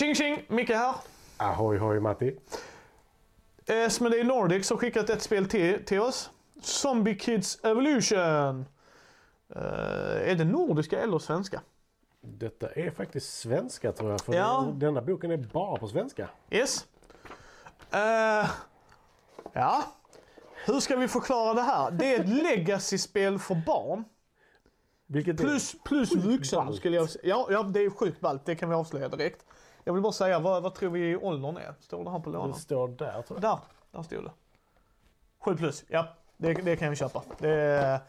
Tjing tjing! Micke här. Ahoy hoj Matti. Esmodee Nordics har skickat ett spel till, till oss. Zombie Kids Evolution. Eh, är det nordiska eller svenska? Detta är faktiskt svenska tror jag. För Ja. den- denna boken är bara på svenska. Yes. Eh, ja. Hur ska vi förklara det här? Det är ett legacy-spel för barn. Vilket Plus, plus vuxen skulle jag säga. Ja, ja, det är sjukt ballt. Det kan vi avslöja direkt. Jag vill bara säga, vad, vad tror vi åldern är? Står det här på lådan? det står där tror jag. Där, där stod det. 7 plus, ja. Det, det kan vi köpa. Det är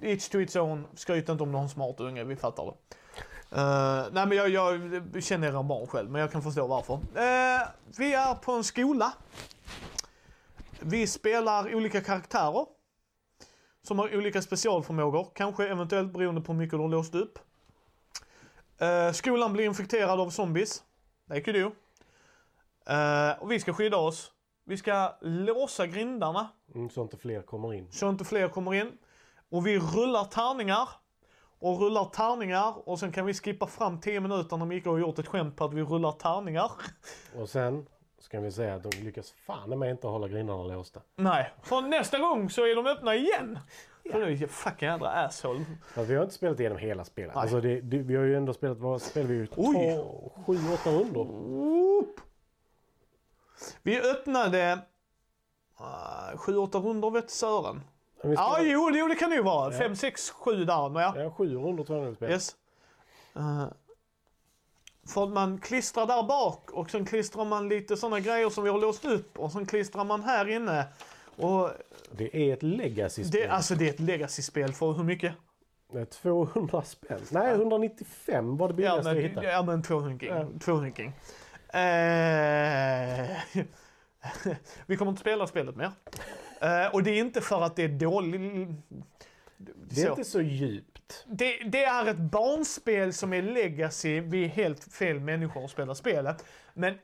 each to its own. Skryt inte om någon smart unge, vi fattar det. Eh, nej men jag, jag känner era barn själv, men jag kan förstå varför. Eh, vi är på en skola. Vi spelar olika karaktärer. Som har olika specialförmågor, kanske eventuellt beroende på hur mycket har låst upp. Eh, skolan blir infekterad av zombies. Det är do. Eh, och vi ska skydda oss. Vi ska låsa grindarna Mm, så inte fler kommer in. så inte fler kommer in. Och vi rullar tärningar. Och rullar tärningar och sen kan vi skippa fram 10 minuter när Mikael har gjort ett skämt på att vi rullar tärningar. Och sen ska vi säga att de lyckas fan med inte hålla grindarna låsta. Nej, för nästa gång så är de öppna igen. Nu är fucking jädra asshole. För vi har inte spelat igenom hela spelet. Nej. Alltså det, det, vi har ju ändå spelat, vad spelade vi ju? Oj. Sju, åtta rundor. Oop. Vi öppnade... Uh, 7-8 rundor vet Sören. Ja, spelade, jo, jo, det kan det ju vara. 5, 6, 7 där. Men ja. ja, sju rundor tror jag vi spelade. Yes. Eh, för man klistrar där bak och sen klistrar man lite sådana grejer som vi har låst upp och sen klistrar man här inne. Och Det är ett legacy-spel. det, alltså det är ett legacy-spel för hur mycket? Det är 200 spänn. Nej, 195 var det Ja billigaste jag men, hittade. ja, men 200 Ja. 200 eh, Vi kommer inte spela spelet mer. Eh, och det är inte för att det är dåligt. Det är inte så djupt. Det, det är ett barnspel som är legacy. Vi är helt fel människor att spela spelet. Men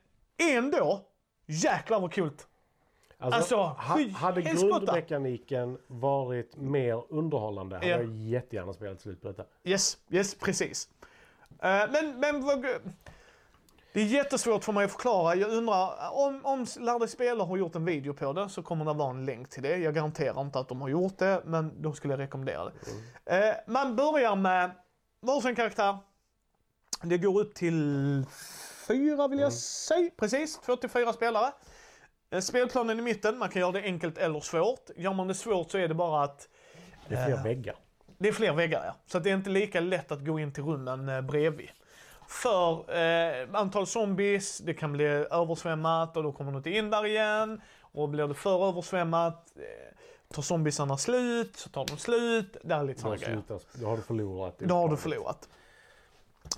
ändå, jäklar vad kul. Alltså, Alltså, hade grundmekaniken varit mer underhållande hade Ja. jag jättegärna spelat slut på detta. Yes, yes, precis. Eh, men, men vad... Det är jättesvårt för mig att förklara. Jag undrar, om, om Lär dig spela har gjort en video på det så kommer det vara en länk till det. Jag garanterar inte att de har gjort det, men då skulle jag rekommendera det. Eh, man börjar med varsin karaktär. Det går upp till fyra vill jag säga. Precis, två till fyra spelare. Eh, Spelplanen i mitten, man kan göra det enkelt eller svårt. Gör man det svårt så är det bara att Det är fler väggar. det är fler väggar ja. Så det är inte lika lätt att gå in till rummen eh, bredvid. För eh, antal zombies, det kan bli översvämmat och då kommer du inte in där igen. Och blir det för översvämmat, eh, tar zombiesarna slut, så tar de slut. Det är lite sådana grejer. då har du förlorat. Då har du förlorat.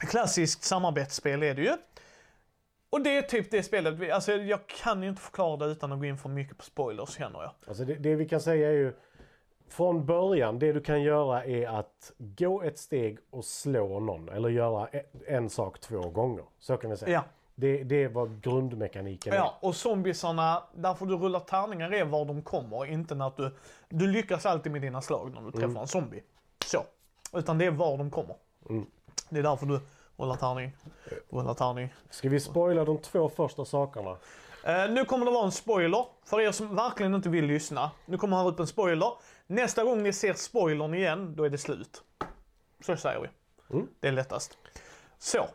Klassiskt samarbetsspel är det ju. Och det är typ det spelet, vi- alltså jag kan ju inte förklara det utan att gå in för mycket på spoilers känner jag. Alltså det, det vi kan säga är ju från början, det du kan göra är att gå ett steg och slå någon. Eller göra e- en sak två gånger. Så kan vi säga. Ja. Det, det vad grundmekaniken är. Ja, och zombiesarna, därför du rullar tärningar är var de kommer, inte när du... Du lyckas alltid med dina slag när du träffar en zombie. Så. Utan det är var de kommer. Det är därför du rullar tärning. Ska vi spoila de två första sakerna? Eh, nu kommer det vara en spoiler, för er som verkligen inte vill lyssna. Nu kommer här upp en spoiler. Nästa gång ni ser spoilern igen, då är det slut. Så säger vi. Mm. Det är lättast. Så.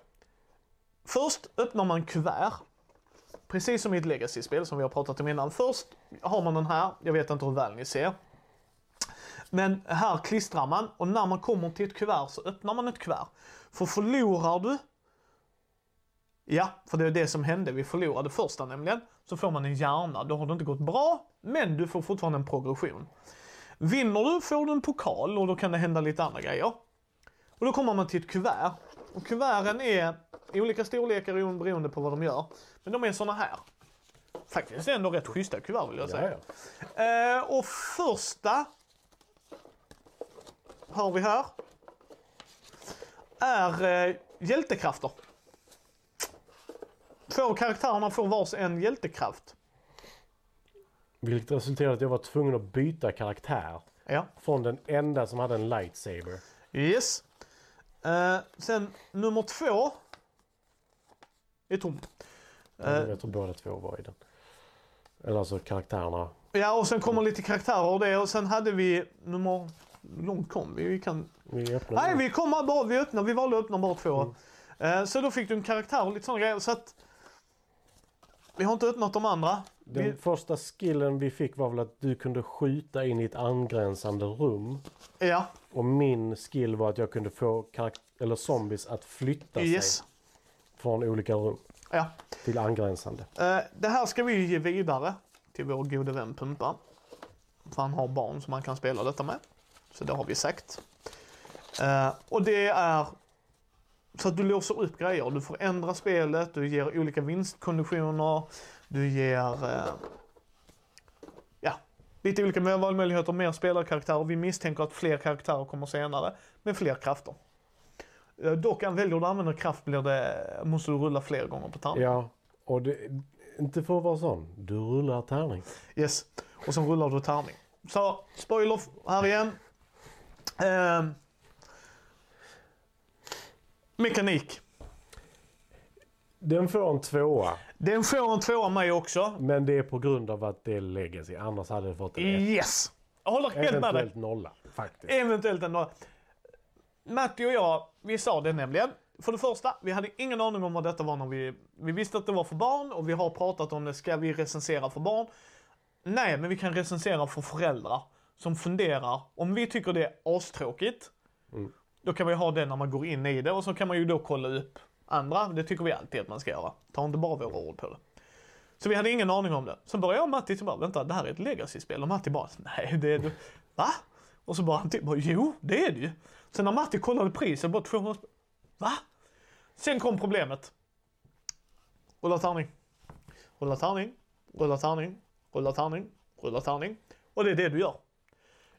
Först öppnar man kuvert. Precis som i ett legacy-spel som vi har pratat om innan. Först har man den här. Jag vet inte hur väl ni ser. Men här klistrar man och när man kommer till ett kuvert så öppnar man ett kuvert. För förlorar du Ja, för det är det som hände. Vi förlorade första nämligen. Så får man en hjärna. Då har det inte gått bra, men du får fortfarande en progression. Vinner du får du en pokal och då kan det hända lite andra grejer. Och då kommer man till ett kuvert. Och kuverten är i olika storlekar beroende på vad de gör. Men de är såna här. Faktiskt ändå rätt schyssta kuvert vill jag Ja, säga. ja. Eh, och första har vi här är eh, hjältekrafter. Två av karaktärerna får vars en hjältekraft. Vilket resulterade i att jag var tvungen att byta karaktär. Ja. Från den enda som hade en lightsaber. Yes. Eh, sen nummer två är tom. Eh, Jag tror båda två var i den. Eller alltså karaktärerna. Ja, och sen kommer lite karaktärer och det och sen hade vi nummer... Långt kom vi? Vi kan... Vi öppnar Nej, vi kom bara, vi öppnade, vi valde att öppna bara två. Mm. Eh, Så då fick du en karaktär och lite sådana grejer. Så att... Vi har inte öppnat de andra. Den Vi, första skillen vi fick var väl att du kunde skjuta in i ett angränsande rum. ja, Och min skill var att jag kunde få eller zombies att flytta yes. sig från olika rum Ja. till angränsande. Eh, Det här ska vi ge vidare till vår gode vän Pumpa. För han har barn som han kan spela detta med. Så det har vi sagt. Eh, Och det är så att du låser upp grejer. Du får ändra spelet, du ger olika vinstkonditioner, du ger eh, ja, lite olika valmöjligheter, mer spelarkaraktärer. Vi misstänker att fler karaktärer kommer senare med fler krafter. Eh, Dock, väljer du att använda kraft blir det, måste du rulla fler gånger på tärning. Ja, och det, inte för att vara sån. Du rullar tärning. Yes. Och sen rullar du tärning. Så, spoiler här igen. Ehm. mekanik. Den får en tvåa. Den får en tvåa mig också. Men det är på grund av att det är legacy. Annars hade det fått en ett. Yes! Jag håller helt med dig. Eventuellt nolla. Faktiskt. Eventuellt en nolla. Matti och jag, vi sa det nämligen. För det första, vi hade ingen aning om vad detta var när vi... Vi visste att det var för barn och vi har pratat om det. Ska vi recensera för barn? Nej, men vi kan recensera för föräldrar som funderar. Om vi tycker det är astråkigt, Mm. då kan vi ha det när man går in i det och så kan man ju då kolla upp andra. Det tycker vi alltid att man ska göra. Ta inte bara våra ord på det. Så vi hade ingen aning om det. Sen började jag och Matti så bara, vänta, det här är ett legacy-spel. Och Matti bara, nej det är du. Va? Och så bara han typ, jo det är det ju. Sen när Matti kollade priset, bara 200 spänn. Va? Sen kom problemet. Rulla tärning. Rulla tärning. Rulla tärning. Rulla tärning. Rulla tärning. Och det är det du gör.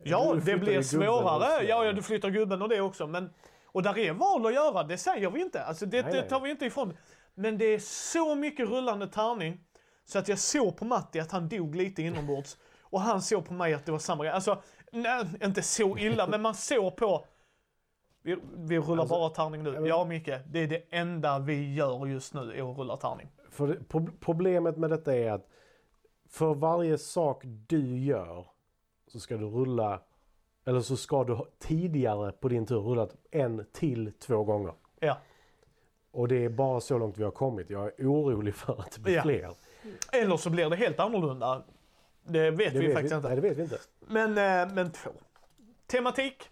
Ja, det blir svårare. Ja, ja, du flyttar gubben och det också. Men, och där är val att göra, det säger vi inte. Alltså det, Nej, det tar vi inte ifrån. Men det är så mycket rullande tärning så att jag såg på Matti att han dog lite inombords. Och han såg på mig att det var samma grej. Alltså, nej, inte så illa, men man såg på... Vi, vi rullar Alltså, bara tärning nu. Ja, Micke. Det är det enda vi gör just nu, är att rulla tärning. För problemet med detta är att för varje sak du gör så ska du rulla eller så ska du tidigare på din tur rullat en till två gånger. Ja. Och det är bara så långt vi har kommit. Jag är orolig för att det blir Ja. fler. Eller så blir det helt annorlunda. Det vet Det vi vet faktiskt vi, inte. Nej, det vet vi inte. Men, eh, men två. Tematik.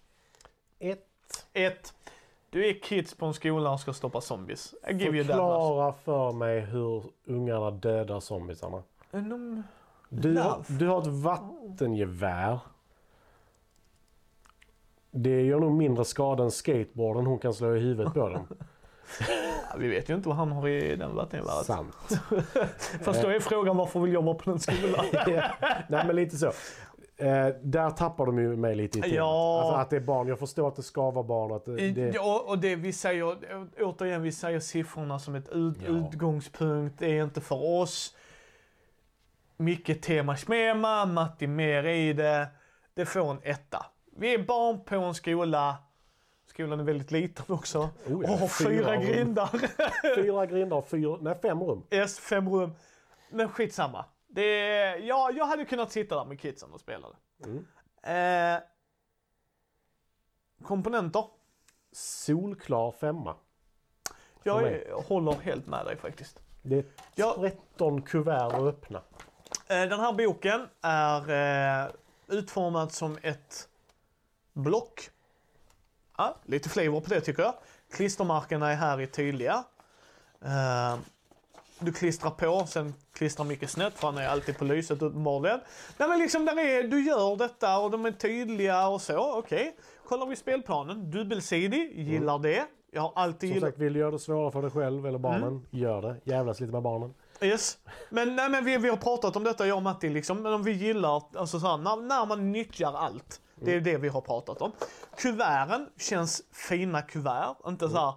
Ett. Ett. Du är kids på en skola och ska stoppa zombies. I give you that much. Förklara för mig hur ungarna dödar zombisarna. Eh, de- Du har, du har ett vattengevär. Det gör nog mindre skada än skateboarden hon kan slå i huvudet på dem. Ja, vi vet ju inte vad han har i den vattengeväret. Sant. Fast då är frågan varför vill jag vara på den skolan? Nej men lite så. Eh, där tappar de ju mig lite i temat. Ja. Alltså att det är barn. Jag förstår att det ska vara barn. Att det, det, Ja, och det vi säger, återigen, vi säger siffrorna som ett ut, Ja. utgångspunkt. Det är inte för oss. Mycket tema smema, Matti mer i det. Det får en etta. Vi är barn på en skola. Skolan är väldigt liten också. Oh ja, och fyra, fyra grindar. Fyra grindar och fyra, nej fem rum. yes, fem rum. Men skitsamma. Det ja, jag hade kunnat sitta där med kidsen och spela det. Mm. Eh, komponenter. Solklar femma. Jag är, håller helt med dig faktiskt. Det är Ja. 13 kuvert att öppna. Eh, Den här boken är eh, utformad som ett block. Ja, lite flavor på det tycker jag. Klistermärkena är här är tydliga. Eh, Du klistrar på, sen klistrar mycket snett för han är alltid på lyset uppenbarligen. Nej men liksom, där är, du gör detta och de är tydliga och så, okej. Kollar vi spelplanen, dubbelsidig, gillar det. Jag har alltid Som gillat... sagt, vill du göra det svårare för dig själv eller barnen, Mm. gör det. Jävlas lite med barnen. Yes. Men, nej, men vi, vi har pratat om detta jag och Matti liksom. Men om vi gillar, alltså så här, när, när man nyttjar allt. Det är det vi har pratat om. Kuverten känns fina kuvert. Inte så här,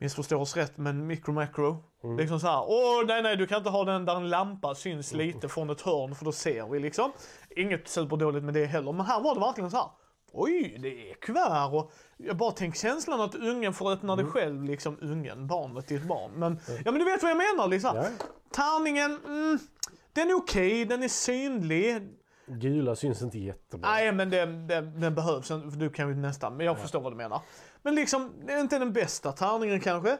missförstå oss rätt, men micro macro. Liksom så här, åh nej nej du kan inte ha den där en lampa syns lite från ett hörn för då ser vi liksom. Inget superdåligt med det heller. Men här var det verkligen så här. Oj, det är kuvert och jag bara tänk känslan att ungen får öppna det själv, liksom ungen, barnet till ett barn. Men, ja men du vet vad jag menar liksom. Ja. Tärningen, mm, den är okej, den är synlig. Gula syns inte jättebra. Nej men den, den, den behövs, du kan ju nästan, men jag förstår vad du menar. Men liksom, det är inte den bästa tärningen kanske.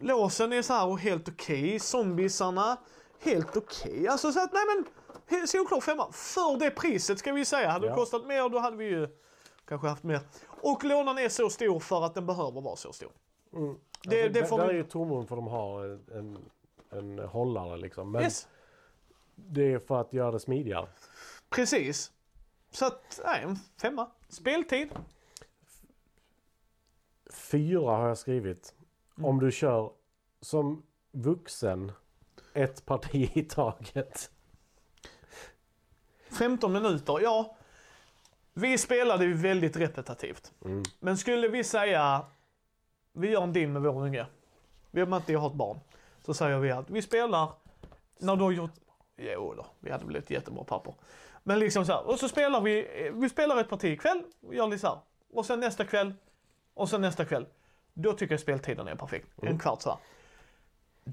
Låsen är så här och helt okej, zombiesarna, helt okej. Alltså så att, nej men, solklar femma. För det priset ska vi säga. Hade det Ja. kostat mer då hade vi ju kanske haft mer. Och lådan är så stor för att den behöver vara så stor. Mm. Det- alltså, det får där är ju tomrum för de har en, en hållare liksom. Men Yes, det är för att göra det smidigare. precis. Så att, nej, en femma. Speltid. Fyra har jag skrivit. Mm. Om du kör som vuxen ett parti i taget. 15 minuter, ja. Vi spelade ju väldigt repetitivt. Mm. Men skulle vi säga, vi gör en deal med vår unge. Vi har inte har ett barn. Så säger vi att vi spelar, när du har gjort, jo då, vi hade blivit jättebra papper. Men liksom så här, och så spelar vi, vi spelar ett parti ikväll, gör lite så här. Och sen nästa kväll, och sen nästa kväll. Då tycker jag speltiden är perfekt. En kvart så här.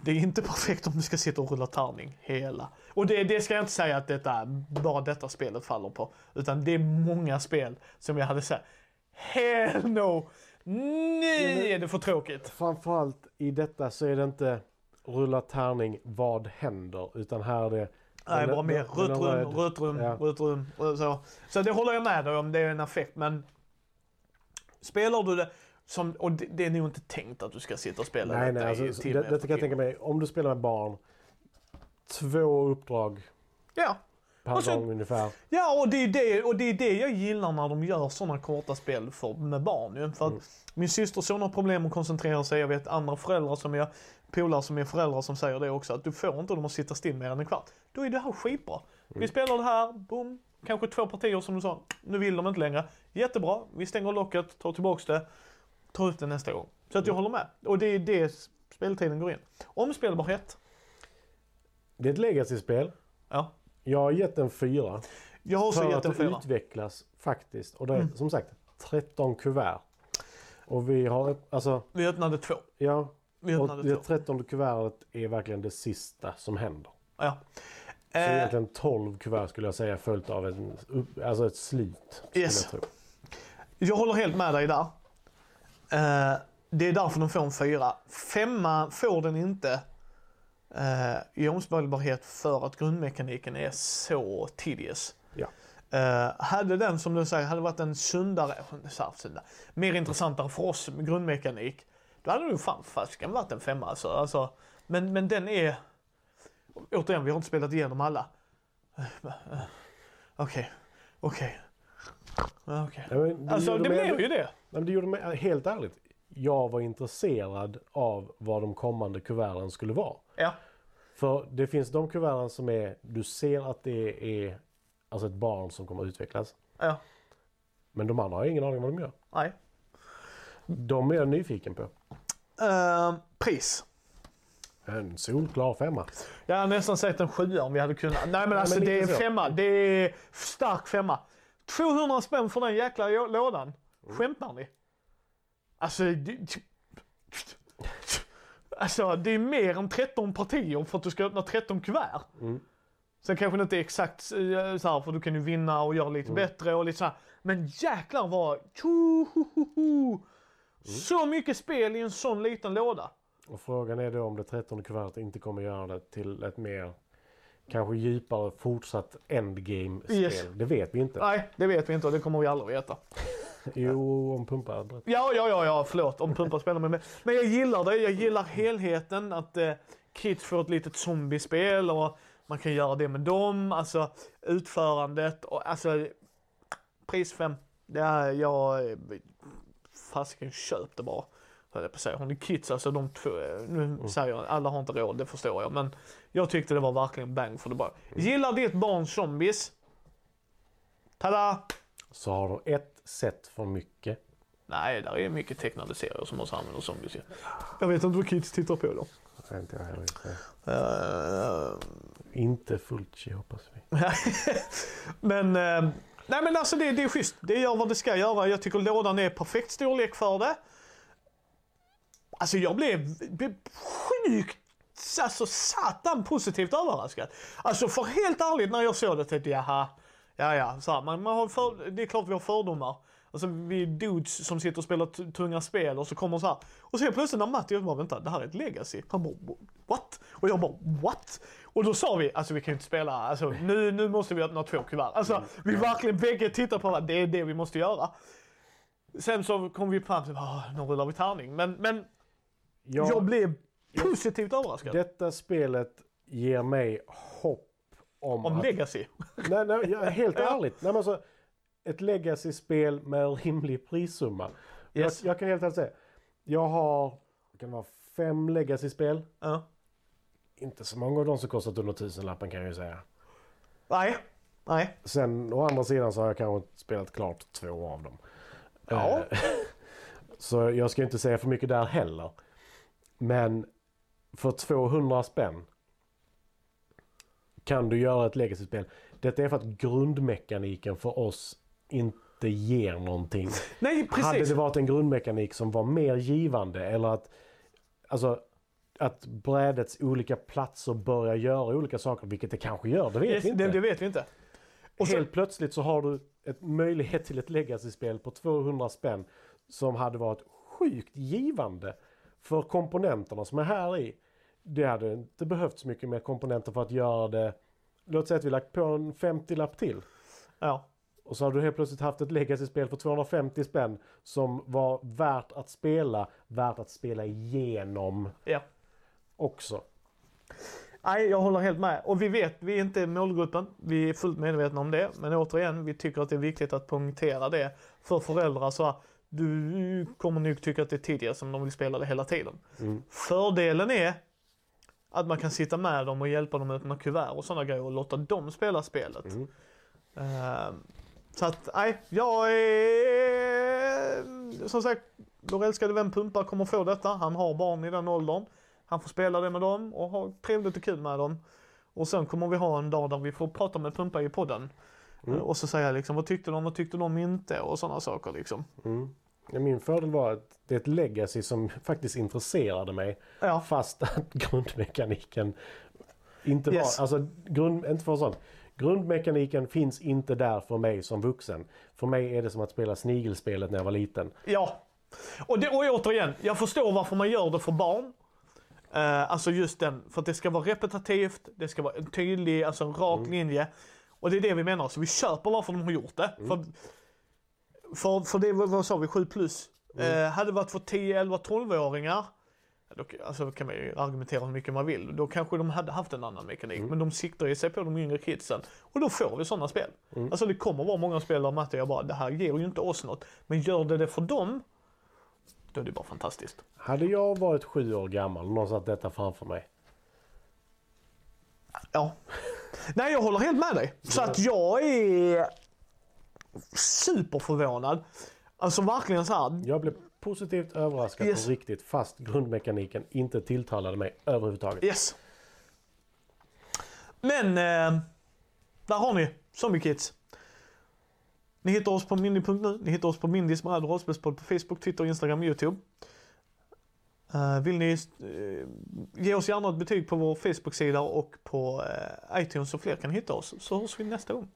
Det är inte perfekt om du ska sitta och rulla tärning hela. Och det, det ska jag inte säga att detta, bara detta spelet faller på. Utan det är många spel som jag hade sagt, hell no! Nej, är det för tråkigt. Framförallt i detta så är det inte rulla tärning, vad händer? Utan här är det... Nej, bara mer rött rum, rött rum, Ja. rött rum. och Så. så det håller jag med dig om, det är en effekt. Men spelar du det som, och det, det är nog inte tänkt att du ska sitta och spela Nej, detta nej. i Alltså, timme det, detta kan jag tänka mig. Om du spelar med barn. Två uppdrag Ja. per sen- gång ungefär. Ja, och det, är det, och det är det jag gillar när de gör sådana korta spel för, med barn. Ju. För att Mm. Min systerson har problem att koncentrera sig. Jag vet andra föräldrar som är polare som är föräldrar som säger det också. Att du får inte dem att sitta still mer än en kvart. Då är det här skitbra. Mm. Vi spelar det här, boom. Kanske två partier som du sa. Nu vill de inte längre. Jättebra. Vi stänger locket, tar tillbaks det. Tar ut det nästa gång. Så att jag Mm. håller med. Och det är det speltiden går in. Omspelbarhet. Det är ett legacy-spel. Ja. Jag har gett en fyra. Jag har också För att gett en det fyra. utvecklas faktiskt. Och det är Mm. som sagt 13 kuvert. Och vi har, alltså, Vi öppnade två. ja. Vi Och öppnade det två. 13 kuvertet är verkligen det sista som händer. Ja. Så Eh, egentligen 12 kuvert skulle jag säga följt av en, alltså ett slut. Yes. Jag tro. Jag håller helt med dig där. Eh, det är därför den får en fyra. Femma får den inte eh, i omspelbarhet för att grundmekaniken är så tedious. Ja. Eh, hade den som du säger hade varit en sundare, sundare mer intressantare för oss med grundmekanik, då hade det fan fasiken varit en femma alltså. alltså men, men den är, återigen vi har inte spelat igenom alla. Okej, okej. Okej. Ja, men det Alltså det blev ju det. Men det gjorde mig, helt ärligt, jag var intresserad av vad de kommande kuverten skulle vara. Ja. För det finns de kuverten som är, du ser att det är alltså ett barn som kommer att utvecklas. Ja. Men de andra har ingen aning om vad de gör. Nej. De är jag nyfiken på. Uh, pris. En solklar femma. Jag hade nästan sagt en sjua om vi hade kunnat. Nej men alltså men det är så. femma. Det är stark femma. 200 spänn för den jäkla lå- lådan. Skämtar ni? Alltså, det, alltså det är mer än 13 partier för att du ska öppna 13 kuvert. Mm. Sen kanske det inte är exakt eh, så här för du kan ju vinna och göra lite bättre och lite så här. Men jäklar vad... Tjohohoho. Så mycket spel i en sån liten låda. Och frågan är då om det 13 kuvertet inte kommer göra det till ett mer kanske djupare fortsatt endgame-spel. Yes. Det vet vi inte. Nej, det vet vi inte och det kommer vi aldrig veta. Jo, om berättar. Ja, ja, ja, ja, förlåt om Pumpa spelar med mig. Men jag gillar det. Jag gillar helheten. Att eh, Kids får ett litet zombiespel och man kan göra det med dem. Alltså utförandet och alltså pris 5. Det är jag eh, fasiken köp det bara. Höll jag på att säga. Har ni kids, alltså de två, eh, nu säger jag, alla har inte råd, det förstår jag. Men jag tyckte det var verkligen bang för det bara. Gillar ditt barn zombies? Tada! Så har de ett set för mycket. Nej, där är mycket tecknade serier som också använder zombies. Jag vet inte vad kids tittar på då. Nej, inte jag heller. inte. Uh, Inte Fulci hoppas vi. men, uh, Nej men alltså det, det är schysst. Det gör vad det ska göra. Jag tycker lådan är perfekt storlek för det. Alltså jag blev, blev sjukt, alltså satan positivt överraskad. Alltså för helt ärligt när jag såg det tänkte jag jaha, ja ja, så här, man, man har för, det är klart vi har fördomar. Alltså vi är dudes som sitter och spelar tunga spel och så kommer så här. Och så helt plötsligt när Matti och jag bara vänta, det här är ett legacy. Han bara what? Och jag bara what? Och då sa vi, alltså vi kan ju inte spela, alltså nu, nu måste vi öppna två kuvert. Alltså vi verkligen bägge tittar på varandra, det är det vi måste göra. Sen så kom vi fram till, ah, nu rullar vi tärning. Men, men Jag, jag blev positivt överraskad. Detta spelet ger mig hopp om, Om att... legacy. Nej, nej, jag, helt ärligt. Nej, men alltså, ett legacy-spel med rimlig prissumma. Yes. Jag, jag kan helt ärligt säga. Jag har, kan vara fem legacy-spel. Ja. Inte så många av dem som kostat under tusenlappen kan jag ju säga. Nej, nej. Sen å andra sidan så har jag kanske spelat klart två av dem. Ja. Eh, så jag ska inte säga för mycket där heller. Men för 200 spänn kan du göra ett legacy-spel. Detta är för att grundmekaniken för oss inte ger någonting. Nej, Hade precis. det varit en grundmekanik som var mer givande eller att alltså, att brädets olika platser börjar göra olika saker, vilket det kanske gör, det vet Yes, vi inte. det, det vet vi inte. Och så, Helt plötsligt så har du ett möjlighet till ett legacy-spel på 200 spänn som hade varit sjukt givande för komponenterna som är här i. Det hade inte behövts mycket mer komponenter för att göra det. Låt säga att vi lagt på en 50-lapp till. ja. Och så har du helt plötsligt haft ett legacy-spel för 250 spänn som var värt att spela, värt att spela igenom ja. också. Nej, jag håller helt med. Och vi vet, vi är inte målgruppen. Vi är fullt medvetna om det. Men återigen, vi tycker att det är viktigt att poängtera det för föräldrar. Så du kommer nog tycka att det är tidigare som de vill spela det hela tiden. Mm. Fördelen är att man kan sitta med dem och hjälpa dem att öppna kuvert och sådana grejer och låta dem spela spelet. Mm. Ehm, så att, nej, jag är... Som sagt, vår älskade vän Pumpa kommer få detta. Han har barn i den åldern. Han får spela det med dem och ha trevligt och kul med dem. Och sen kommer vi ha en dag där vi får prata med Pumpa i podden. Mm. Och så säga liksom, vad tyckte de, vad tyckte de inte och sådana saker liksom. Mm. Min fördel var att det är ett legacy som faktiskt intresserade mig. Ja, Fast att grundmekaniken inte var, Yes. alltså grund, inte för sånt. Grundmekaniken finns inte där för mig som vuxen. För mig är det som att spela snigelspelet när jag var liten. ja. Och, det, och återigen, jag förstår varför man gör det för barn. Eh, alltså just den, för att det ska vara repetitivt, det ska vara en tydlig, alltså en rak linje. Och det är det vi menar, så vi köper varför de har gjort det. För, för, för det, vad sa vi, 7 plus. Eh, hade det varit för 10, 11, 12-åringar, då, alltså kan man ju argumentera hur mycket man vill. Då kanske de hade haft en annan mekanik. Men de siktar ju sig på de yngre kidsen. Och då får vi sådana spel. Alltså det kommer vara många spel där Matte och jag bara, det här ger ju inte oss något. Men gör det det för dem, då är det bara fantastiskt. Hade jag varit sju år gammal och någon satt detta framför mig. Ja. Nej, jag håller helt med dig. Så att jag är superförvånad. Alltså verkligen så här. Jag blev positivt överraskad Yes. på riktigt fast grundmekaniken inte tilltalade mig överhuvudtaget. Yes. Men, eh, där har ni Zombie Kids. Ni hittar oss på mindy.nu, ni hittar oss på Mindys bräd och rollspelspodd på Facebook, Twitter, Instagram och Youtube. Eh, vill ni eh, ge oss gärna ett betyg på vår Facebook-sida och på eh, iTunes så fler kan hitta oss, så hörs vi nästa gång.